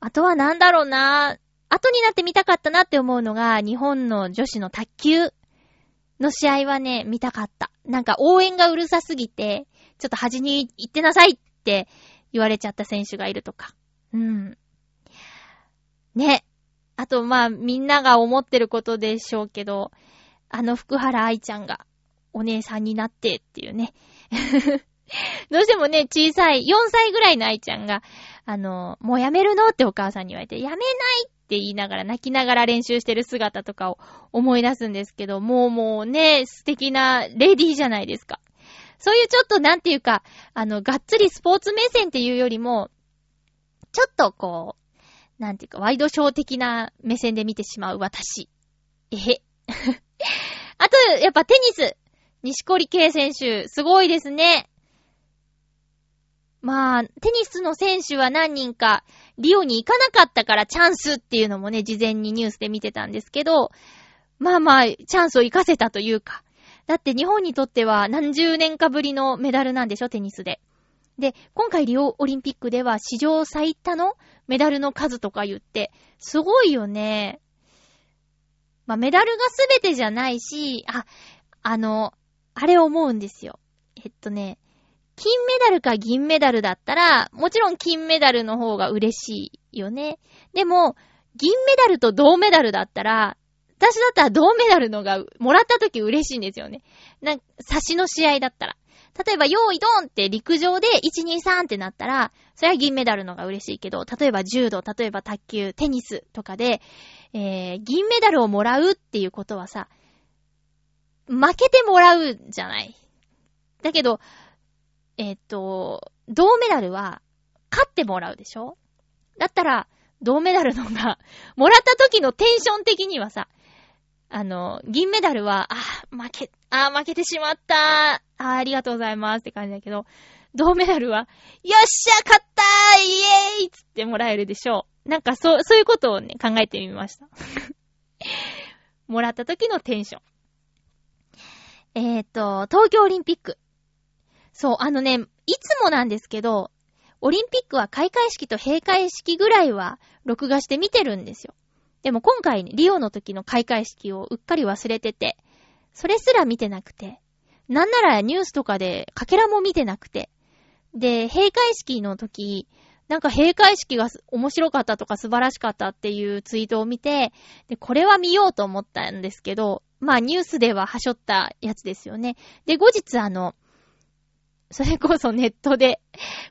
あとはなんだろうな後になって見たかったなって思うのが、日本の女子の卓球の試合はね、見たかった。なんか応援がうるさすぎて、ちょっと端に行ってなさいって言われちゃった選手がいるとか。うん。ね。あと、まあ、みんなが思ってることでしょうけど、あの福原愛ちゃんがお姉さんになってっていうね。どうしてもね、小さい、4歳ぐらいの愛ちゃんが、あの、もうやめるのってお母さんに言われて、やめないって言いながら、泣きながら練習してる姿とかを思い出すんですけど、もうもうね、素敵なレディーじゃないですか。そういうちょっとなんていうか、あの、がっつりスポーツ目線っていうよりも、ちょっとこう、なんていうか、ワイドショー的な目線で見てしまう私。えへ。あと、やっぱテニス。西堀圭選手、すごいですね。まあ、テニスの選手は何人か、リオに行かなかったからチャンスっていうのもね、事前にニュースで見てたんですけど、まあまあ、チャンスを活かせたというか。だって日本にとっては何十年かぶりのメダルなんでしょ、テニスで。で、今回リオオリンピックでは史上最多のメダルの数とか言って、すごいよね。まあ、メダルがすべてじゃないし、あ、あの、あれ思うんですよ。えっとね、金メダルか銀メダルだったら、もちろん金メダルの方が嬉しいよね。でも、銀メダルと銅メダルだったら、私だったら銅メダルのが、もらった時嬉しいんですよね。なんか、差しの試合だったら。例えば、用意ドンって陸上で1、2、3ってなったら、それは銀メダルのが嬉しいけど、例えば柔道、例えば卓球、テニスとかで、えー、銀メダルをもらうっていうことはさ、負けてもらうじゃない。だけど、えっ、と、銅メダルは、勝ってもらうでしょ？だったら、銅メダルのが、もらった時のテンション的にはさ、あの、銀メダルは、あ、負け、あ、負けてしまったあ、ありがとうございますって感じだけど、銅メダルは、よっしゃ勝ったーイエーイつってもらえるでしょう。なんかそう、そういうことをね、考えてみました。もらった時のテンション。えっ、と、東京オリンピック。そう、あのね、いつもなんですけど、オリンピックは開会式と閉会式ぐらいは録画して見てるんですよ。でも今回、リオの時の開会式をうっかり忘れてて、それすら見てなくて、なんならニュースとかでかけらも見てなくて、で、閉会式の時、なんか閉会式が面白かったとか素晴らしかったっていうツイートを見て、で、これは見ようと思ったんですけど、まあニュースでははしょったやつですよね。で、後日あの、それこそネットで、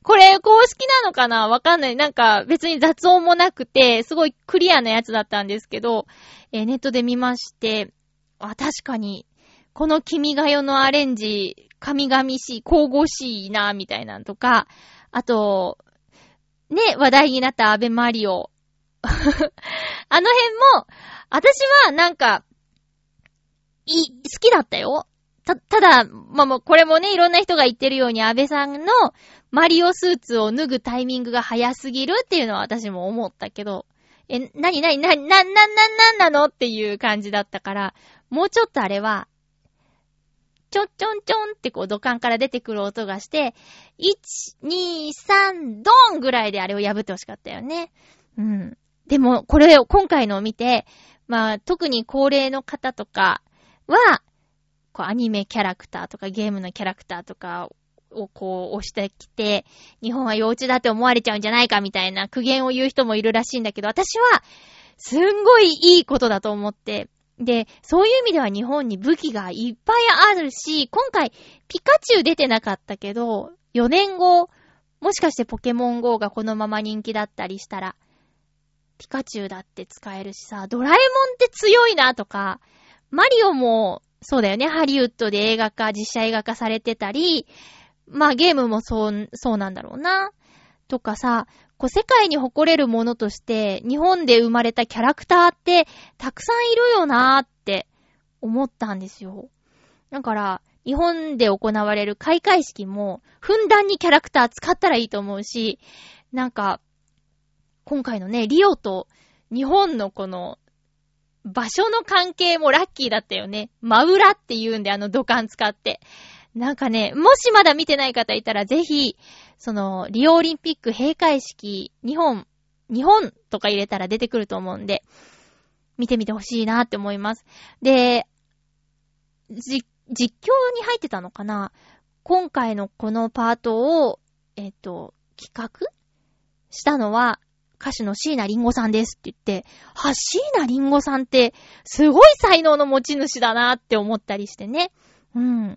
これ公式なのかな？わかんない。なんか別に雑音もなくて、すごいクリアなやつだったんですけど、えー、ネットで見まして、あ、確かに、この君が代のアレンジ、神々しい、神々しいな、みたいなんとか、あと、ね、話題になったアベマリオ。あの辺も、私はなんか、い、好きだったよ。た、ただ、まあ、もうこれもね、いろんな人が言ってるように、安倍さんのマリオスーツを脱ぐタイミングが早すぎるっていうのは私も思ったけど、え、なになにな、な、な、な、なんなのっていう感じだったから、もうちょっとあれは、ちょんちょんちょんってこう土管から出てくる音がして、1、2、3、ドンぐらいであれを破ってほしかったよね。うん。でも、これを今回のを見て、まあ、特に高齢の方とかは、こうアニメキャラクターとかゲームのキャラクターとかをこう押してきて、日本は幼稚だって思われちゃうんじゃないかみたいな苦言を言う人もいるらしいんだけど、私は、すんごいいいことだと思って、で、そういう意味では日本に武器がいっぱいあるし、今回、ピカチュウ出てなかったけど、4年後、もしかしてポケモン GO がこのまま人気だったりしたら、ピカチュウだって使えるしさ、ドラえもんって強いなとか、マリオもそうだよね。ハリウッドで映画化、実写映画化されてたり、まあゲームもそう、そうなんだろうな。とかさ、こう世界に誇れるものとして、日本で生まれたキャラクターってたくさんいるよなーって思ったんですよ。だから、日本で行われる開会式も、ふんだんにキャラクター使ったらいいと思うし、なんか、今回のね、リオと日本のこの場所の関係もラッキーだったよね。真裏って言うんで、あの土管使って。なんかね、もしまだ見てない方いたらぜひ、その、リオオリンピック閉会式、日本、日本とか入れたら出てくると思うんで、見てみてほしいなって思います。で、じ、実況に入ってたのかな？今回のこのパートを、えっ、と、企画したのは、歌手の椎名林檎さんですって言って、は、椎名林檎さんって、すごい才能の持ち主だなって思ったりしてね。うん。だ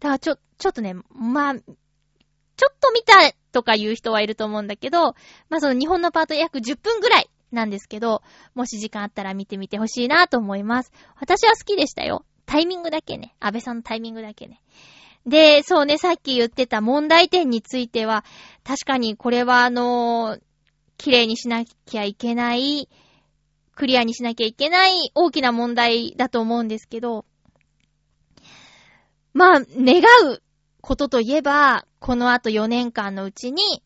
からちょ、ちょっとね、まあ、ちょっと見たとか言う人はいると思うんだけど、まあその日本のパート約10分ぐらいなんですけど、もし時間あったら見てみてほしいなと思います。私は好きでしたよ。タイミングだけね。安倍さんのタイミングだけね。で、そうね、さっき言ってた問題点については、確かにこれはあのー、綺麗にしなきゃいけない、クリアにしなきゃいけない大きな問題だと思うんですけど、まあ、願うことといえば、この後4年間のうちに、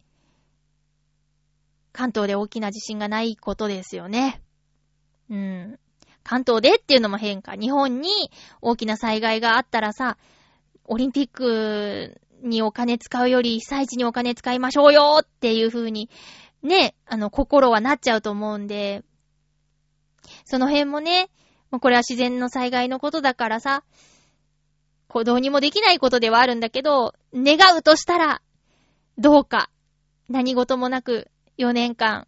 関東で大きな地震がないことですよね。うん。関東でっていうのも変化。日本に大きな災害があったらさ、オリンピックにお金使うより被災地にお金使いましょうよっていう風にね、あの、心はなっちゃうと思うんで、その辺もね、もうこれは自然の災害のことだからさ、こうどうにもできないことではあるんだけど、願うとしたら、どうか、何事もなく4年間、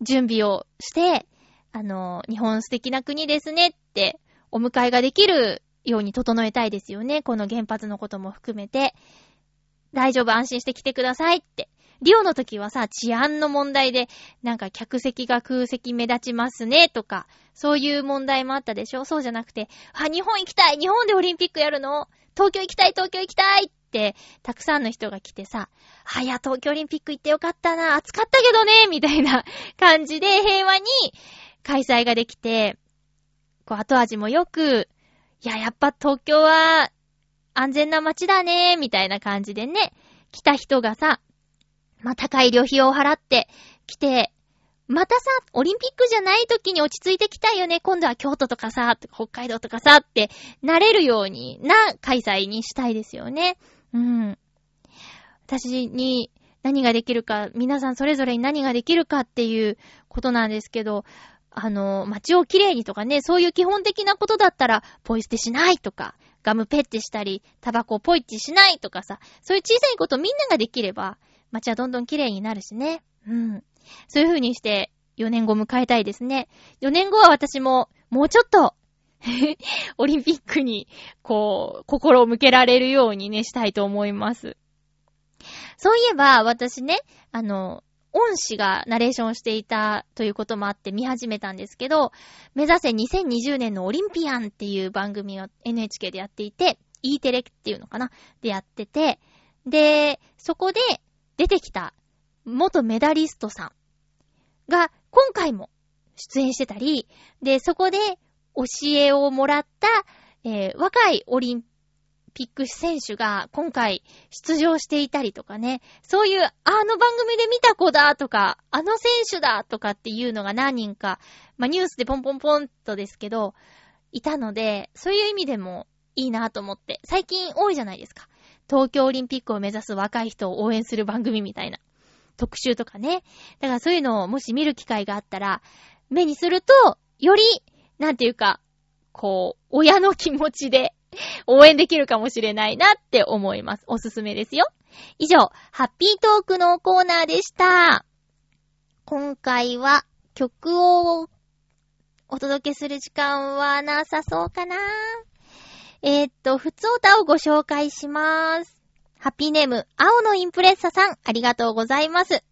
準備をして、あの、日本素敵な国ですねって、お迎えができるように整えたいですよね。この原発のことも含めて。大丈夫、安心して来てくださいって。リオの時はさ、治安の問題で、なんか客席が空席目立ちますね、とか、そういう問題もあったでしょ？そうじゃなくて、あ、日本行きたい日本でオリンピックやるの？東京行きたい東京行きたいって、たくさんの人が来てさ、あ、いや、東京オリンピック行ってよかったな、暑かったけどね、みたいな 感じで平和に開催ができて、こう、後味もよく、いや、やっぱ東京は安全な街だね、みたいな感じでね、来た人がさ、まあ、高い旅費を払って来て、またさ、オリンピックじゃない時に落ち着いてきたいよね。今度は京都とかさ、北海道とかさって、なれるようにな開催にしたいですよね。うん。私に何ができるか、皆さんそれぞれに何ができるかっていうことなんですけど、あの、街をきれいにとかね、そういう基本的なことだったら、ポイ捨てしないとか、ガムペッてしたり、タバコをポイッチしないとかさ、そういう小さいことみんなができれば、街はどんどんきれいになるしね。うん。そういう風にして、4年後迎えたいですね。4年後は私も、もうちょっと、オリンピックに、こう、心を向けられるようにね、したいと思います。そういえば、私ね、あの、恩師がナレーションしていたということもあって見始めたんですけど、目指せ2020年のオリンピアンっていう番組を NHK でやっていて、E テレっていうのかな？でやってて、で、そこで出てきた元メダリストさんが今回も出演してたり、で、そこで教えをもらった、えー若いオリンピック選手が今回出場していたりとかね、そういうあの番組で見た子だとか、あの選手だとかっていうのが何人か、まあニュースでポンポンポンとですけど、いたので、そういう意味でもいいなと思って、最近多いじゃないですか。東京オリンピックを目指す若い人を応援する番組みたいな。特集とかね。だからそういうのをもし見る機会があったら、目にすると、より、なんていうか、こう、親の気持ちで 応援できるかもしれないなって思います。おすすめですよ。以上、ハッピートークのコーナーでした。今回は曲をお届けする時間はなさそうかな。えー、っと、ふつおたをご紹介しまーす。ハッピーネーム、青のインプレッサさん、ありがとうございます。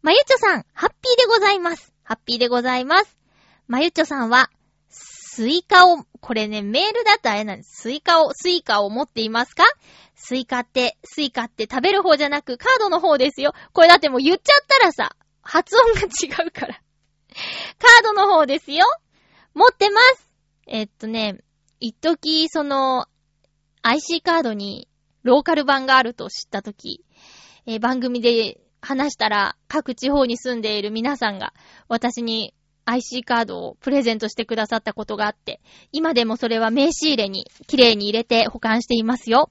まゆちょさん、ハッピーでございます。ハッピーでございます。まゆちょさんは、スイカを、これね、メールだとあれなんです。スイカを、スイカを持っていますか？スイカって、スイカって食べる方じゃなくカードの方ですよ。これだってもう言っちゃったらさ、発音が違うから。カードの方ですよ。持ってます。えっとね、一時その、IC カードにローカル版があると知ったとき、えー番組で話したら各地方に住んでいる皆さんが私に IC カードをプレゼントしてくださったことがあって、今でもそれは名刺入れに綺麗に入れて保管していますよ。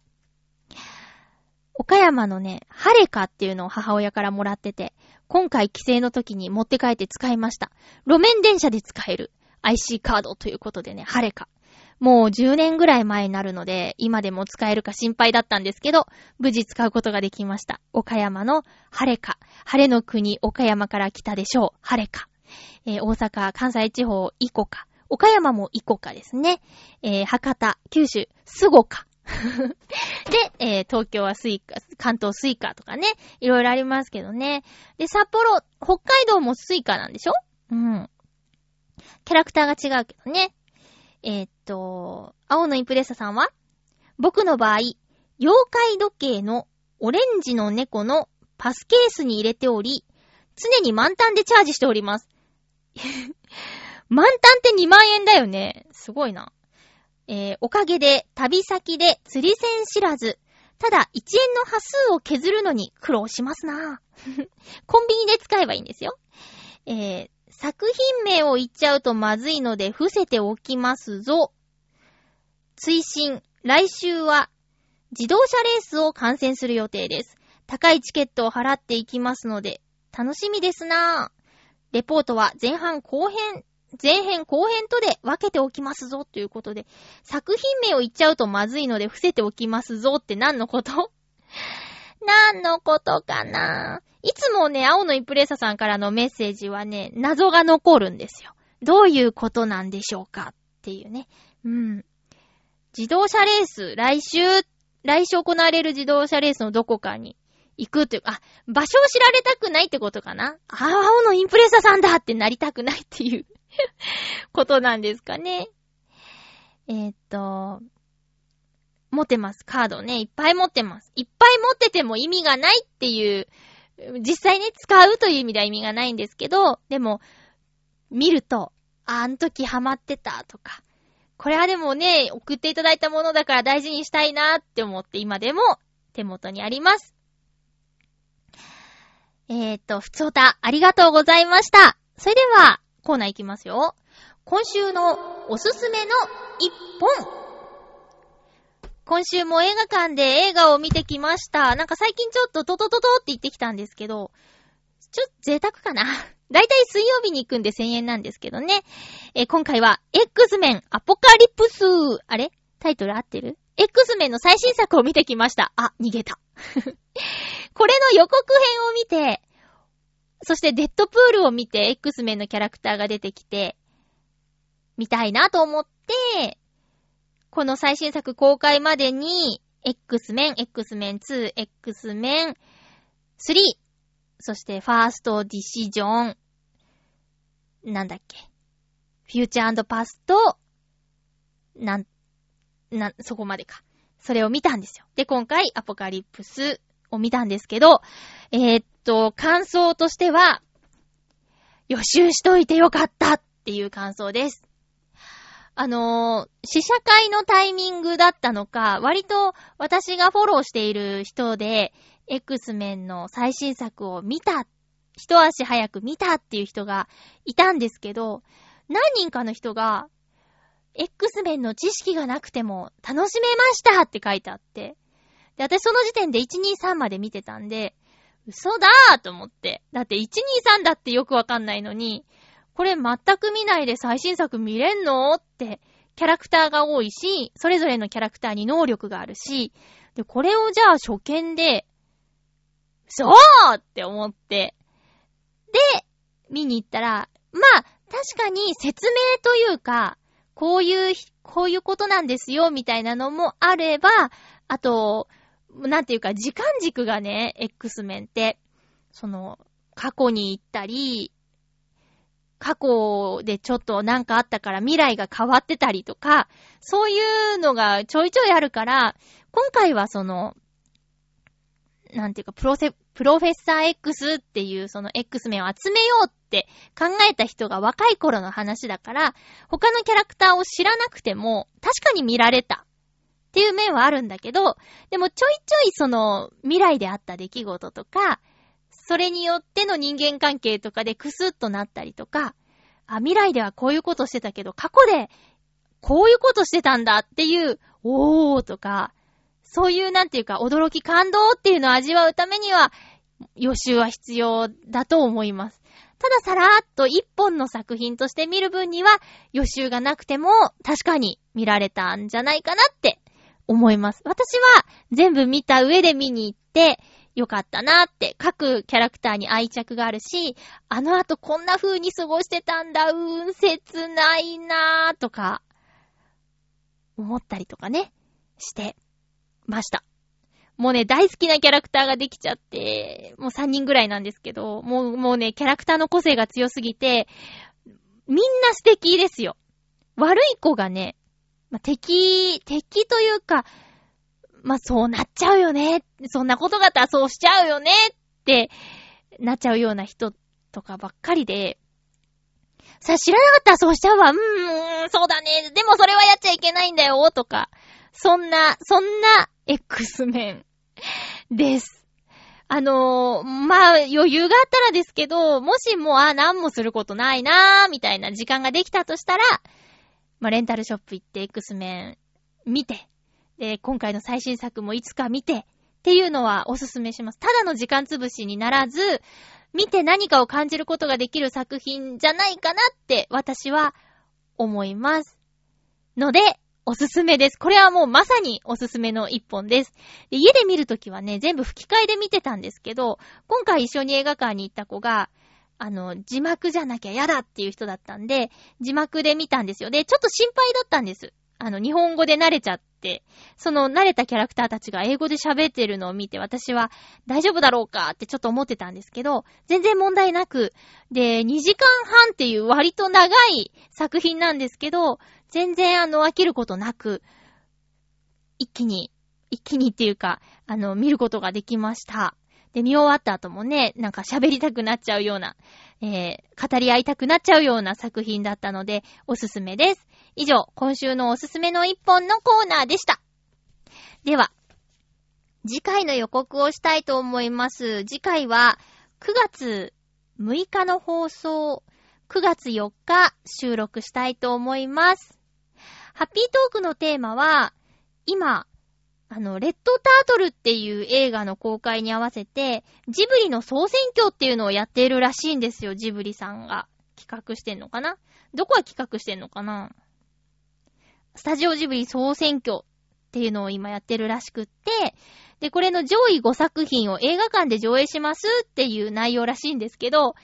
岡山のね、ハレカっていうのを母親からもらってて、今回帰省の時に持って帰って使いました。路面電車で使える IC カードということでね、ハレカ。もう10年ぐらい前になるので、今でも使えるか心配だったんですけど、無事使うことができました。岡山の晴れか。晴れの国、岡山から来たでしょう。晴れか。えー大阪、関西地方、イコカ。岡山もイコカですね。えー博多、九州、スゴカ。で、えー東京はスイカ、関東スイカとかね、いろいろありますけどね。で、札幌、北海道もスイカなんでしょ？うん。キャラクターが違うけどね。えーっと、青のインプレッサさんは僕の場合、妖怪時計のオレンジの猫のパスケースに入れており、常に満タンでチャージしております。満タンって2万円だよね。すごいな。えーおかげで旅先で釣り線知らず、ただ1円の端数を削るのに苦労しますな コンビニで使えばいいんですよ。えー作品名を言っちゃうとまずいので伏せておきますぞ。追伸、来週は自動車レースを観戦する予定です。高いチケットを払っていきますので、楽しみですなぁ。レポートは前半後編、前編後編とで分けておきますぞということで、作品名を言っちゃうとまずいので伏せておきますぞって何のこと？何のことかな？いつもね、青のインプレッサさんからのメッセージはね、謎が残るんですよ。どういうことなんでしょうかっていうね。うん。自動車レース、来週、来週行われる自動車レースのどこかに行くというか、あ、場所を知られたくないってことかな？あ、青のインプレッサさんだってなりたくないっていう ことなんですかね。えー、っと、持ってます。カードね。いっぱい持ってます。いっぱい持ってても意味がないっていう、実際ね、使うという意味では意味がないんですけど、でも、見ると、あ、あの時ハマってたとか、これはでもね、送っていただいたものだから大事にしたいなって思って今でも手元にあります。えーと、ふつおた、ありがとうございました。それでは、コーナーいきますよ。今週のおすすめの一本。今週も映画館で映画を見てきました。なんか最近ちょっとトトトトって言ってきたんですけど、ちょっと贅沢かな。だいたい水曜日に行くんで1000円なんですけどね。えー、今回は X メンアポカリプスあれ？タイトル合ってる ?X メンの最新作を見てきました。あ、逃げた。これの予告編を見て、そしてデッドプールを見て X メンのキャラクターが出てきて、見たいなと思って、この最新作公開までに、X メン、X メン2、X メン3、そしてファーストディシジョン、なんだっけ、フューチャーパスト、なん、な、そこまでか。それを見たんですよ。で、今回、アポカリプスを見たんですけど、えー、っと、感想としては、予習しといてよかったっていう感想です。あのー、試写会のタイミングだったのか、割と私がフォローしている人で、X メンの最新作を見た、一足早く見たっていう人がいたんですけど、何人かの人が、X メンの知識がなくても楽しめましたって書いてあって。で、私その時点で123まで見てたんで、嘘だーと思って。だって123だってよくわかんないのに、これ全く見ないで最新作見れんの？って、キャラクターが多いし、それぞれのキャラクターに能力があるし、で、これをじゃあ初見で、そうって思って、で、見に行ったら、まあ、確かに説明というか、こういう、こういうことなんですよ、みたいなのもあれば、あと、なんていうか、時間軸がね、X メンって、その、過去に行ったり、過去でちょっとなんかあったから未来が変わってたりとか、そういうのがちょいちょいあるから、今回はその、なんていうか、プロセ、プロフェッサー X っていうその X 面を集めようって考えた人が若い頃の話だから、他のキャラクターを知らなくても確かに見られたっていう面はあるんだけど、でもちょいちょいその未来であった出来事とか、それによっての人間関係とかでクスッとなったりとか、あ、未来ではこういうことしてたけど、過去でこういうことしてたんだっていう、おーとか、そういうなんていうか、驚き感動っていうのを味わうためには、予習は必要だと思います。たださらーっと一本の作品として見る分には、予習がなくても確かに見られたんじゃないかなって思います。私は全部見た上で見に行って、よかったなって、各キャラクターに愛着があるし、あの後こんな風に過ごしてたんだ、うーん、切ないなーとか、思ったりとかね、してました。もうね、大好きなキャラクターができちゃって、もう3人ぐらいなんですけど、もう、もうね、キャラクターの個性が強すぎて、みんな素敵ですよ。悪い子がね、まあ、敵、敵というか、まあ、そうなっちゃうよね。そんなことがあったらそうしちゃうよねってなっちゃうような人とかばっかりで、さあ、知らなかったらそうしちゃうわ。うーん、そうだね。でもそれはやっちゃいけないんだよ。とか、そんな、そんな X メンです。あのー、まあ、余裕があったらですけど、もしも、あ、何もすることないなー、みたいな時間ができたとしたら、まあ、レンタルショップ行って X メン見て、で、今回の最新作もいつか見て、っていうのはおすすめします。ただの時間つぶしにならず、見て何かを感じることができる作品じゃないかなって私は思います。ので、おすすめです。これはもうまさにおすすめの一本です。で家で見るときはね、全部吹き替えで見てたんですけど、今回一緒に映画館に行った子が、あの、字幕じゃなきゃ嫌だっていう人だったんで、字幕で見たんですよ。で、ちょっと心配だったんです。あの、日本語で慣れちゃって、その慣れたキャラクターたちが英語で喋ってるのを見て、私は大丈夫だろうかってちょっと思ってたんですけど、全然問題なく、で、2時間半っていう割と長い作品なんですけど、全然あの、飽きることなく、一気に、一気にっていうか、あの、見ることができました。で、見終わった後もね、なんか喋りたくなっちゃうような、えー、語り合いたくなっちゃうような作品だったので、おすすめです。以上、今週のおすすめの一本のコーナーでした。では、次回の予告をしたいと思います。次回は、9月6日の放送、9月4日収録したいと思います。ハッピートークのテーマは、今、あの、レッドタートルっていう映画の公開に合わせて、ジブリの総選挙っていうのをやっているらしいんですよ、ジブリさんが。企画してんのかな？どこが企画してんのかな？スタジオジブリ総選挙っていうのを今やってるらしくって、で、これの上位5作品を映画館で上映しますっていう内容らしいんですけど、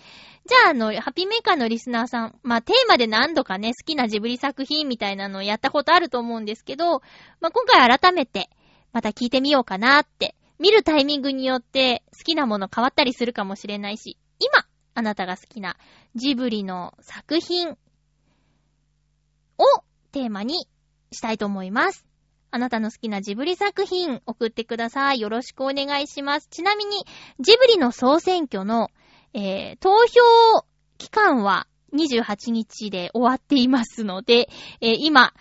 じゃあ、あの、ハピメーカーのリスナーさん、まあ、テーマで何度かね、好きなジブリ作品みたいなのをやったことあると思うんですけど、まあ、今回改めて、また聞いてみようかなって。見るタイミングによって好きなもの変わったりするかもしれないし、今、あなたが好きなジブリの作品をテーマにしたいと思います。あなたの好きなジブリ作品送ってください。よろしくお願いします。ちなみに、ジブリの総選挙の、えー、投票期間は28日で終わっていますので、えー今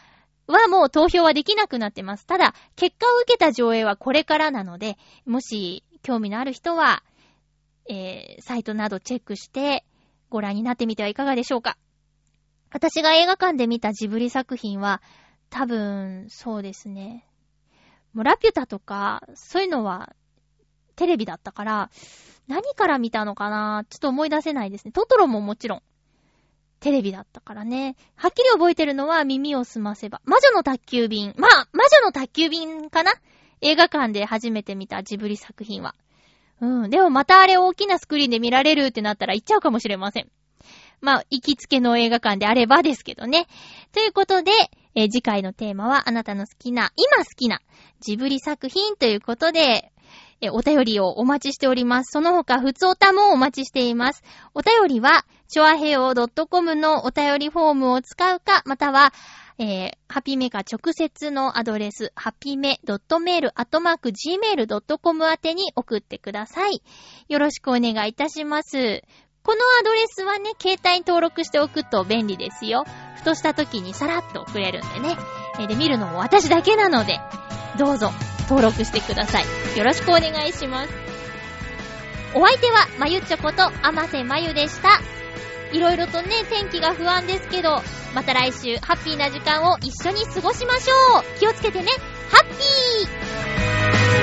はもう投票はできなくなってます。ただ、結果を受けた上映はこれからなので、もし興味のある人は、えー、サイトなどチェックしてご覧になってみてはいかがでしょうか。私が映画館で見たジブリ作品は、多分、そうですね。もうラピュタとか、そういうのは、テレビだったから、何から見たのかなちょっと思い出せないですね。トトロももちろん、テレビだったからね。はっきり覚えてるのは耳をすませば。魔女の宅急便。まあ、魔女の宅急便かな？映画館で初めて見たジブリ作品は。うん。でもまたあれ大きなスクリーンで見られるってなったら行っちゃうかもしれません。まあ、行きつけの映画館であればですけどね。ということで、えー次回のテーマはあなたの好きな、今好きなジブリ作品ということで、えお便りをお待ちしております。その他、ふつおたもお待ちしています。お便りは、ちょあへお .com のお便りフォームを使うか、または、えー、ハピメカ直接のアドレス、ハピメ .mail.gmail.com 宛てに送ってください。よろしくお願いいたします。このアドレスはね、携帯に登録しておくと便利ですよ。ふとした時にさらっと送れるんでね。えーで、見るのも私だけなので、どうぞ登録してください。よろしくお願いします。お相手は、まゆっちょこと、あませまゆでした。いろいろとね、天気が不安ですけど、また来週、ハッピーな時間を一緒に過ごしましょう気をつけてねハッピー